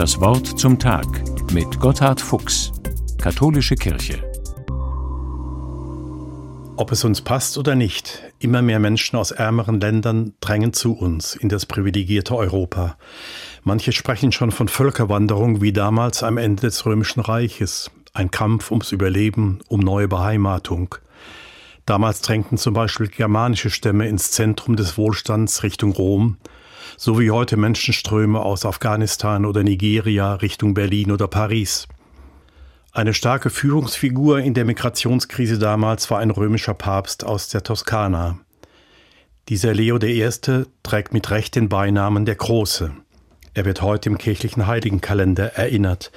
Das Wort zum Tag mit Gotthard Fuchs, Katholische Kirche. Ob es uns passt oder nicht, immer mehr Menschen aus ärmeren Ländern drängen zu uns in das privilegierte Europa. Manche sprechen schon von Völkerwanderung wie damals am Ende des Römischen Reiches, ein Kampf ums Überleben, um neue Beheimatung. Damals drängten zum Beispiel germanische Stämme ins Zentrum des Wohlstands Richtung Rom, so wie heute Menschenströme aus Afghanistan oder Nigeria Richtung Berlin oder Paris. Eine starke Führungsfigur in der Migrationskrise damals war ein römischer Papst aus der Toskana. Dieser Leo I. trägt mit Recht den Beinamen der Große. Er wird heute im kirchlichen Heiligenkalender erinnert.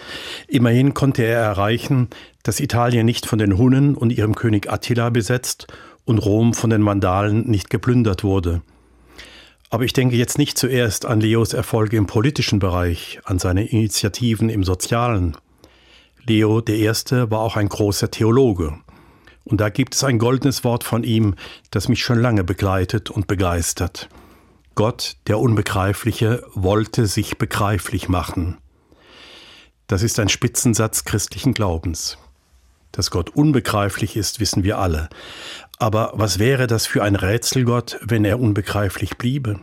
Immerhin konnte er erreichen, dass Italien nicht von den Hunnen und ihrem König Attila besetzt und Rom von den Vandalen nicht geplündert wurde. Aber ich denke jetzt nicht zuerst an Leos Erfolge im politischen Bereich, an seine Initiativen im Sozialen. Leo I. war auch ein großer Theologe. Und da gibt es ein goldenes Wort von ihm, das mich schon lange begleitet und begeistert. Gott, der Unbegreifliche, wollte sich begreiflich machen. Das ist ein Spitzensatz christlichen Glaubens. Dass Gott unbegreiflich ist, wissen wir alle. Aber was wäre das für ein Rätselgott, wenn er unbegreiflich bliebe?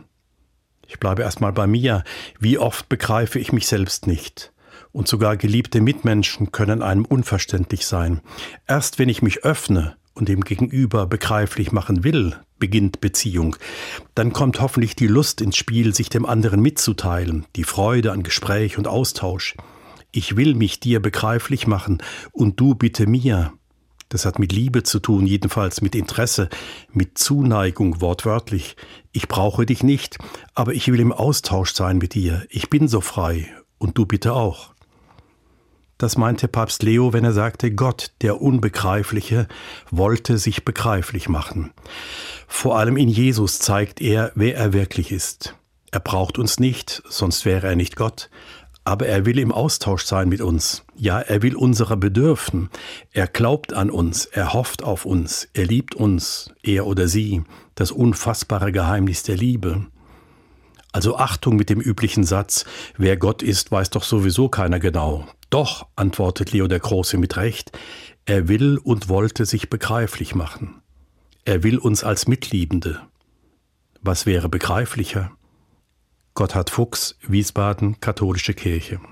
Ich bleibe erstmal bei mir. Wie oft begreife ich mich selbst nicht? Und sogar geliebte Mitmenschen können einem unverständlich sein. Erst wenn ich mich öffne, und dem Gegenüber begreiflich machen will, beginnt Beziehung, dann kommt hoffentlich die Lust ins Spiel, sich dem anderen mitzuteilen, die Freude an Gespräch und Austausch. Ich will mich dir begreiflich machen und du bitte mir. Das hat mit Liebe zu tun, jedenfalls mit Interesse, mit Zuneigung wortwörtlich. Ich brauche dich nicht, aber ich will im Austausch sein mit dir. Ich bin so frei und du bitte auch. Das meinte Papst Leo, wenn er sagte, Gott, der Unbegreifliche, wollte sich begreiflich machen. Vor allem in Jesus zeigt er, wer er wirklich ist. Er braucht uns nicht, sonst wäre er nicht Gott, aber er will im Austausch sein mit uns. Ja, er will unserer bedürfen. Er glaubt an uns, er hofft auf uns, er liebt uns, er oder sie, das unfassbare Geheimnis der Liebe. Also Achtung mit dem üblichen Satz, wer Gott ist, weiß doch sowieso keiner genau. Doch, antwortet Leo der Große mit Recht, er will und wollte sich begreiflich machen. Er will uns als Mitliebende. Was wäre begreiflicher? Gotthard Fuchs, Wiesbaden, Katholische Kirche.